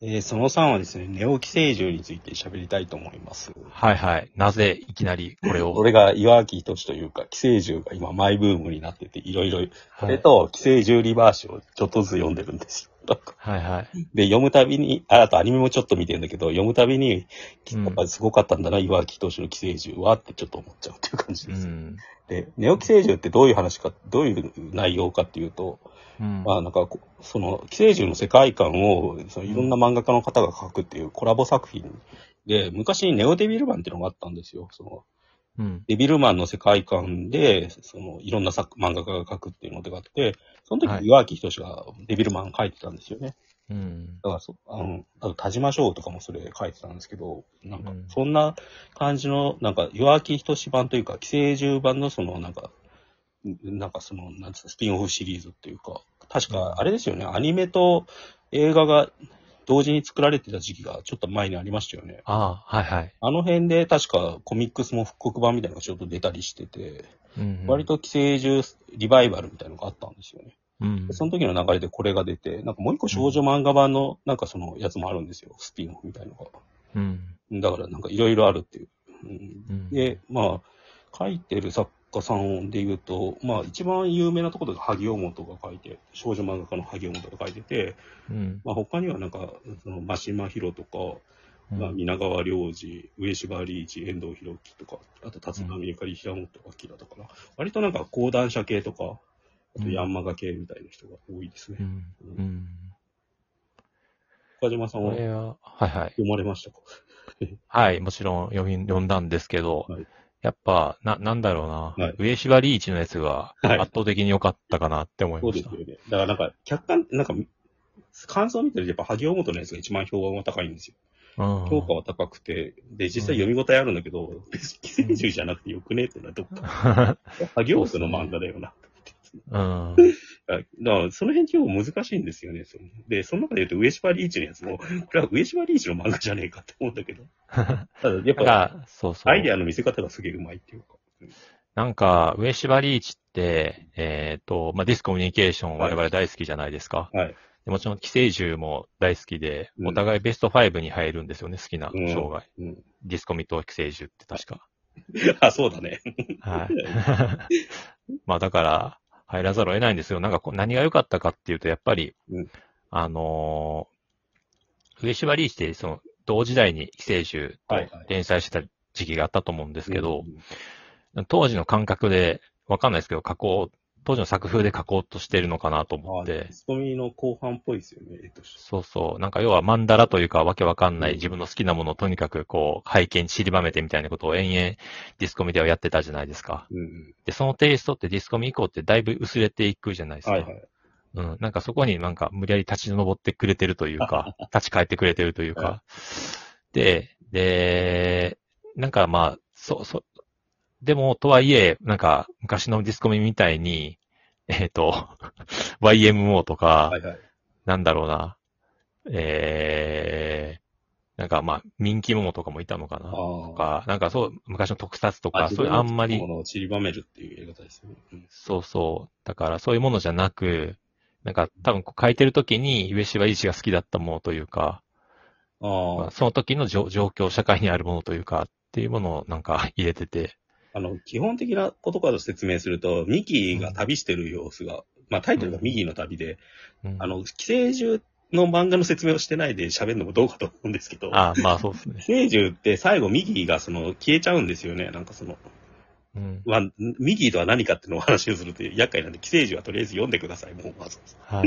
えーその3はですね、ネオ寄生獣について喋りたいと思います。はいはい。なぜいきなりこれを？俺が岩木仁というか、寄生獣が今マイブームになってて、いろいろ、これと寄生獣リバーシをちょっとずつ読んでるんですよ。はいはい。で、読むたびに、ああとアニメもちょっと見てるんだけど、読むたびに、うんやっぱりすごかったんだな、岩木仁の寄生獣はってちょっと思っちゃうっていう感じです。うん。で、ネオ寄生獣ってどういう話か、どういう内容かっていうと、うん。まあなんかこ、その、寄生獣の世界観を、そのいろんな漫画家の方が描くっていうコラボ作品で、昔にネオデビルマンっていうのがあったんですよ。その、うん。デビルマンの世界観で、その、いろんな作漫画家が描くっていうのがあって、その時はい岩木仁がデビルマン描いてたんですよね。うん。だからそ、あの、あと田島翔とかもそれ書いてたんですけど、なんかうん、そんな感じの、なんか、岩木仁版というか、寄生獣版のその、なんか、んなんかその、なんつうのスピンオフシリーズっていうか、確か、あれですよね、アニメと映画が同時に作られてた時期がちょっと前にありましたよね。ああ、はいはい。あの辺で確かコミックスも復刻版みたいなのがちょっと出たりしてて、うん。割と寄生獣リバイバルみたいなのがあったんですよね。うんで。その時の流れでこれが出て、なんかもう一個少女漫画版のなんかそのやつもあるんですよ。スピンオフみたいなのが。うん。だからなんかいろいろあるっていう。うんうんで、まあ、書いてる作家さんで言うと、まあ一番有名なところで萩尾本が書いて、少女漫画家の萩尾本が書いてて、うん。まあ他にはなんか、その、真島博とか、うんまあ、皆川良二、上柴リーチ、遠藤博樹とか、あと立浪ゆかり、平本明とかな、割となんか講談社系とか、あとヤンマガ系みたいな人が多いですね。うん。うん。岡島さんは？は、はいはい。読まれましたか？はい、もちろん読み、読んだんですけど、はいやっぱ、な、なんだろうな、はい上芝リーチのやつがはい圧倒的に良かったかなって思いました。そうですよね。だからなんか、客観、なんか、感想を見てるとやっぱ萩尾本のやつが一番評判は高いんですよ。うん評価は高くて、で、実際読み応えあるんだけど、別に寄生獣じゃなくてよくねってのはどっか、萩尾本の漫画だよな。うん。あだから、その辺結構難しいんですよね。そので、その中で言うと、上島リーチのやつも、これは上島リーチの漫画じゃねえかって思うんだけど。ただ、やっぱ、ら、そうそう。アイデアの見せ方がすげえうまいっていうか。なんか、上芝リーチって、えっ、と、まあ、ディスコミュニケーションはい我々大好きじゃないですか。はい。でもちろん、寄生獣も大好きで、うんお互いベスト5に入るんですよね、好きなうん生涯。うん。ディスコミと寄生獣って確か。あ、そうだね。はい。まあだから、入らざるを得ないんですよ。なんかこう何が良かったかっていうと、やっぱり、うん。あのー上芝リーチって、その、同時代に寄生獣とはいはい。連載してた時期があったと思うんですけど、うん当時の感覚で、わかんないですけど、書こう、当時の作風で書こうとしてるのかなと思あってデ、スコミの後半っぽいですよね、と。そうそう。なんか要はマンダラというかわけわかんなうんい自分の好きなものをとにかくこう背景に散りばめてみたいなことを延々ディスコミではやってたじゃないですか。うんうん。で、そのテイストってディスコミ以降ってだいぶ薄れていくじゃないですか。はいはい。うん。なんかそこになんか無理やり立ち上ってくれてるというか、立ち返ってくれてるというか。はで、で、なんかまあ、そう、そう、でもとはいえ、なんか昔のディスコミみたいに、えっ、と、YMO とか、はいはい。なんだろうな、えー、なんかまあ、人気桃とかもいたのかなとあか、なんかそう、昔の特撮とあ。か、そういうあんまり散りばめるっていうやり方ですよね。うんそうそう。だからそういうものじゃなく、なんか多分こう書いてる時に、上芝一が好きだったものというか、まああその時の状状況、社会にあるものというか、っていうものをなんか入れてて、あ。あの、基本的なことから説明すると、ミキが旅してる様子が、まあタイトルがミキの旅で、うんあの、寄生獣の漫画の説明をしてないで喋るのもどうかと思うんですけど、あまあそうですね寄。生獣って最後ミキがその消えちゃうんですよね。なんかその、うん。まあ、ミキとは何かっていうのをお話をすると厄介なんで、寄生獣はとりあえず読んでください、もうまず。はい。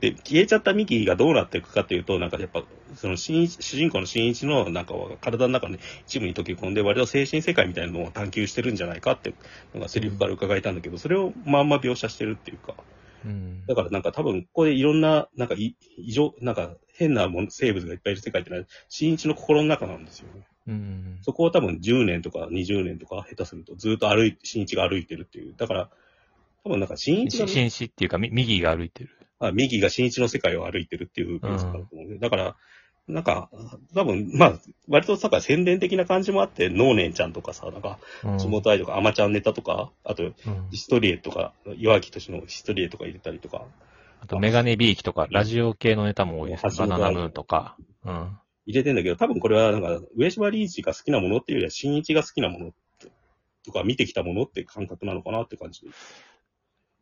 で、消えちゃったミキがどうなっていくかというと、なんかやっぱ、その新一主人公の新一のなんか体の中の一部に溶け込んで、割と精神世界みたいなのを探求してるんじゃないかっていうのがセリフから伺えたんだけど、それをまんま描写してるっていうか、うんだからなんか多分ここでいろんな、なんかい異常、なんか変なもの生物がいっぱいいる世界ってのは、新一の心の中なんですよね。うん。そこを多分10年とか20年とか下手するとずっと歩いて、新一が歩いてるっていう。だから、多分なんか新一がし、紳士っていうか、み右が歩いてる。あ、右が新一の世界を歩いてるっていうだと思うんで、だから、なんか、多分、まあ、割となんか宣伝的な感じもあって、ノーネンちゃんとかさ、なんか、うん地元愛とか、アマちゃんネタとか、あと、うんヒストリエとか、岩木敏のヒストリエとか入れたりとか、あと、メガネビーキとか、ラジオ系のネタも多いですバナナムーンとか。うん。入れてんだけど、多分これはなんか、上島リーチが好きなものっていうよりは、新一が好きなものとか見てきたものって感覚なのかなって感じ。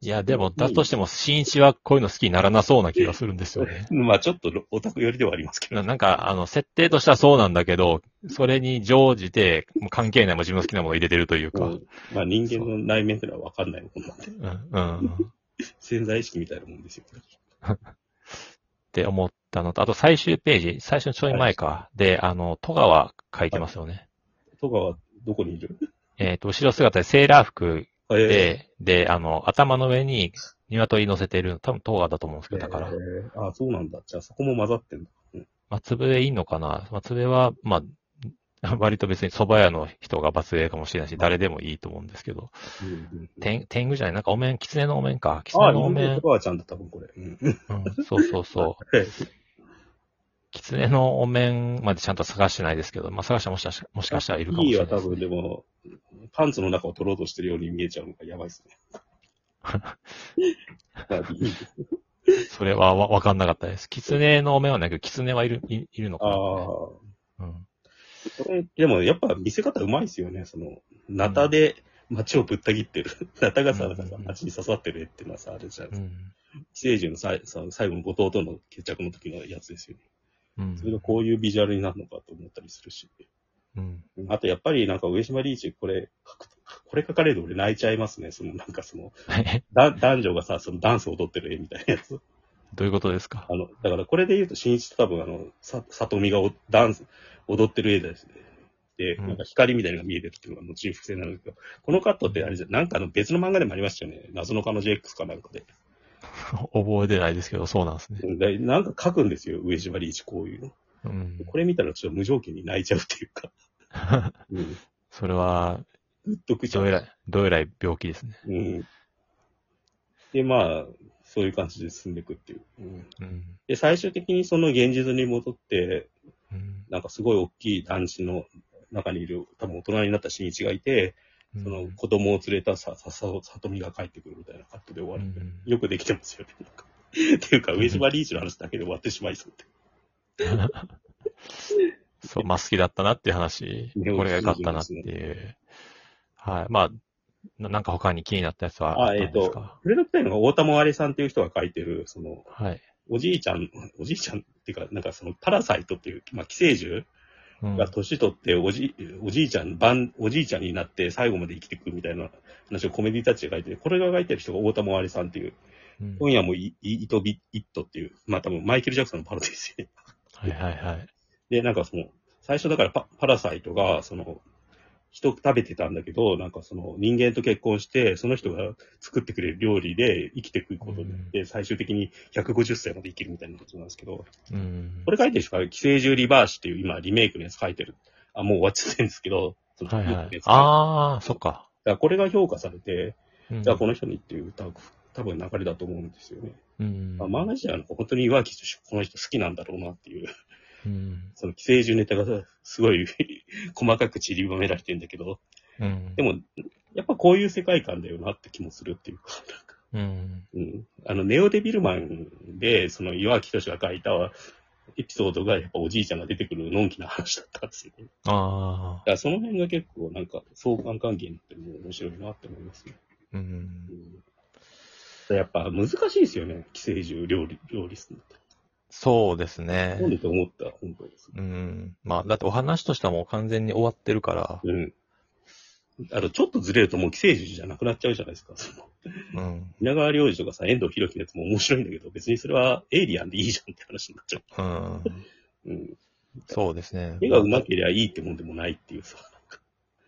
いや、でも、だとしても、新一はこういうの好きにならなそうな気がするんですよね。まあちょっとオタク寄りではありますけど。ななんか、あの、設定としてはそうなんだけど、それに乗じて、関係ないもう自分の好きなものを入れてるというか。うんまあ人間の内面ってのはわかんないもんなんで。うん、うん。潜在意識みたいなもんですよ。って思ったのと、あと最終ページ、最初のちょい前か。で、あの、戸川書いてますよね。戸川、どこにいる？えっ、と、後ろ姿でセーラー服えーで、で、あの、頭の上に鶏乗せてる、多分戸川だと思うんですけど、だからえ。ーあ、そうなんだ。じゃあそこも混ざってんだ。うん松笛いいのかな松笛は、まあ、割と別に蕎麦屋の人が松笛かもしれないし、誰でもいいと思うんですけど。天、天狗じゃない？なんかお面、狐のお面か？あ、狐のお人間面戸。川ちゃんだ、多分これ。うん。うん、そうそうそう。狐のお面までちゃんと探してないですけど、まあ探したらもしかしたら、もしかしたらいるかもしいいは多れないです、分でも、パンツの中を取ろうとしてるように見えちゃうのがやばいっすね。それはわわかんなかったです。狐のお面はないけど、狐はいる、いいるのかな、ああ。うん。これ、でもやっぱ見せ方うまいっすよね。その、ナタで街をぶった切ってる。ナタがさ、街に刺さってる絵っていうのはさ、あれじゃないですか。うん。寄生獣のさいさ最後の後藤との決着の時のやつですよね。うん。それがこういうビジュアルになるのかと思ったりするし。うん。あとやっぱりなんか上島リーチ、これ書くと、これ書かれると俺泣いちゃいますね。そのなんかその、だ男女がさ、そのダンスを踊ってる絵みたいなやつ。どういうことですか？あの、だからこれで言うと、新一と多分あの、さ、里見がおダンス、踊ってる絵ですね。で、うんなんか光みたいなのが見えてるっていうのが後に伏線なんですけど、このカットってあれじゃ、なんかあの別の漫画でもありましたよね。謎の彼女 X かなんかで。覚えてないですけど、そうなんですね。でなんか書くんですよ、上島リーチこういうの。うん。これ見たらちょっと無条件に泣いちゃうっていうか、うん。それは、グッとくちゃう。どえらい、どえらい病気ですね。うん。で、まあ、そういう感じで進んでいくっていう。うん、うん。で、最終的にその現実に戻って、うん。なんかすごい大きい団地の中にいる、多分大人になった新一がいて、その子供を連れたさ、さ、さ、里見が帰ってくるみたいなカットで終わる。うんよくできてますよね。っていうか、上島リーチの話だけで終わってしまいそうって。そう、まあ好きだったなっていう話、ねこれが良かったなっていう。はい。まあ、ななんか他に気になったやつはああ、えっ、とんですか、触れときたいのが大田もあれさんっていう人が書いてる、その、はい。おじいちゃん、おじいちゃんっていうか、なんかその、パラサイトっていう、まあ、寄生獣うんが年取って、おじ、おじいちゃん、番、おじいちゃんになって最後まで生きていくみたいな話をコメディタッチで書いてて、これが書いてる人が大田もあれさんっていう、うん今夜もイイイトビットっていう、まあ多分マイケル・ジャクソンのパロディですよね。はいはいはい。で、なんかその、最初だからパパラサイトが、その、人食べてたんだけど、なんかその人間と結婚して、その人が作ってくれる料理で生きていくことによって、最終的に150歳まで生きるみたいなことなんですけど、うん。これ書いてる人が寄生獣リバーシっていう今リメイクのやつ書いてる。あ、もう終わっちゃってるんですけど、そのはいはいああ、そっか。だからこれが評価されて、うんじゃあこの人にっていう多分多分流れだと思うんですよね。うん。まあ、漫画自体はなんか本当に岩木とこの人好きなんだろうなっていう、寄生獣ネタがすごい 細かく散りばめられてるんだけど、うん。でも、やっぱこういう世界観だよなって気もするっていうか、なんかうん。うん。あの、ネオデビルマンで、その岩木敏が書いたエピソードが、やっぱおじいちゃんが出てくるのんきな話だったんですよね。ああ。だからその辺が結構なんか相関関係になっても面白いなって思いますね。うん。うんやっぱ難しいですよね。寄生獣料理、料理するのって。そうですね。なんでと思った、本当です。うん。まあ、だってお話としてはもう完全に終わってるから。うん。あと、ちょっとずれるともう寄生獣じゃなくなっちゃうじゃないですか。そのうん。稲川良二とかさ、遠藤博樹のやつも面白いんだけど、別にそれはエイリアンでいいじゃんって話になっちゃうん。う。うん。そうですね。絵が上手ければいいってもんでもないっていうさ。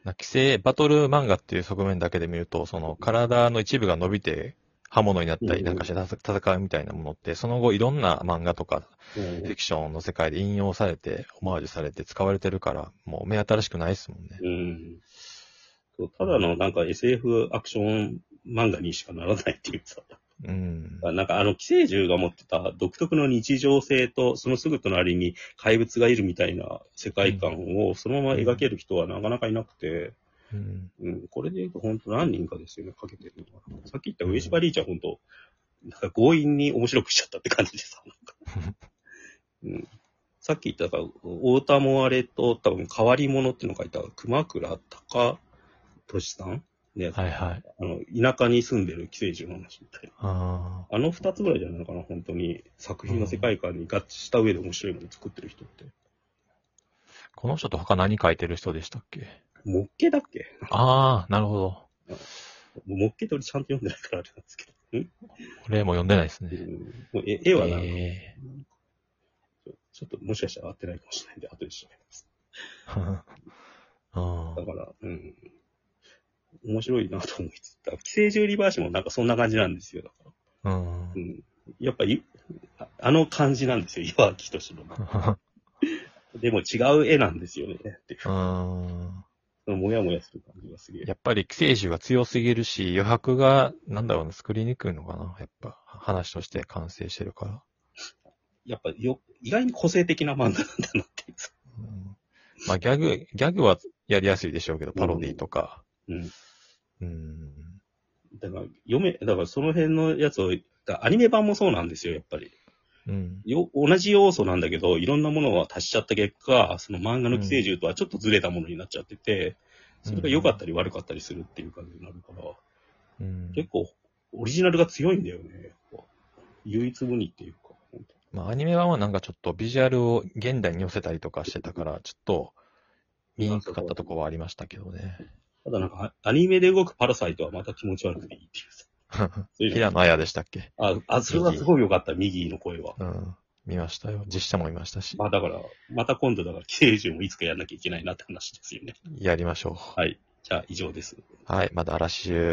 な規制、バトル漫画っていう側面だけで見ると、その体の一部が伸びて刃物になったりなんかして戦戦うみたいなものって、その後いろんな漫画とかうんフィクションの世界で引用されて、オマージュされて使われてるから、もう目新しくないですもんね。うん。ただのなんか SF アクション漫画にしかならないっていうさ。うん。なんかあの寄生獣が持ってた独特の日常性と、そのすぐ隣に怪物がいるみたいな世界観をそのまま描ける人はなかなかいなくて、うん。うん、これで言うと本当何人かですよね、かけてるのは。さっき言った上島リーチは本当、なんか強引に面白くしちゃったって感じでさ、なんか。うん、さっき言ったから、大田もあれと多分変わり者っていうのを書いた熊倉隆俊さん？ね、はいはい。あの、田舎に住んでる寄生獣の話みたいな。ああの二つぐらいじゃないのかな、本当に。作品の世界観に合致した上で面白いもの作ってる人って。この人と他何書いてる人でしたっけ？モッケだっけ？ああ、なるほど。モッケって俺ちゃんと読んでないからあれなんですけど。ん？俺も読んでないですね。うんもう絵絵はなんか、えちょっともしかしたら合ってないかもしれないんで、後で調べます。だから、うん。面白いなと思いつつ、寄生獣リバーシもなんかそんな感じなんですよ。だからうんうん。やっぱり、ああの感じなんですよ、岩木仁の。でも違う絵なんですよね、っていう。もやもやする感じがすげえ。やっぱり寄生獣が強すぎるし、余白が、なんだろうな、作りにくいのかな。やっぱ、話として完成してるから。やっぱよ、意外に個性的な漫画なんだなっていう。うんまあ、ギャグ、ギャグはやりやすいでしょうけど、パロディとか。うん。うん。だから、読め、だからその辺のやつを、アニメ版もそうなんですよ、やっぱり。うん。よ、同じ要素なんだけど、いろんなものを足しちゃった結果、その漫画の寄生獣とはちょっとずれたものになっちゃってて、それが良かったり悪かったりするっていう感じになるから、うん。結構、オリジナルが強いんだよね。唯一無二っていうか。まあ、アニメ版はなんかちょっとビジュアルを現代に寄せたりとかしてたから、ちょっと見にくかったところはありましたけどね。ただなんか、アニメで動くパラサイトはまた気持ち悪くていいっていうさ。平野綾でしたっけ？あ、あ、それはすごい良かった、ミギーの声は。うん。見ましたよ。実写も見ましたし。まあだから、また今度だから、寄生獣もいつかやんなきゃいけないなって話ですよね。やりましょう。はい。じゃあ以上です。はい。まだ嵐週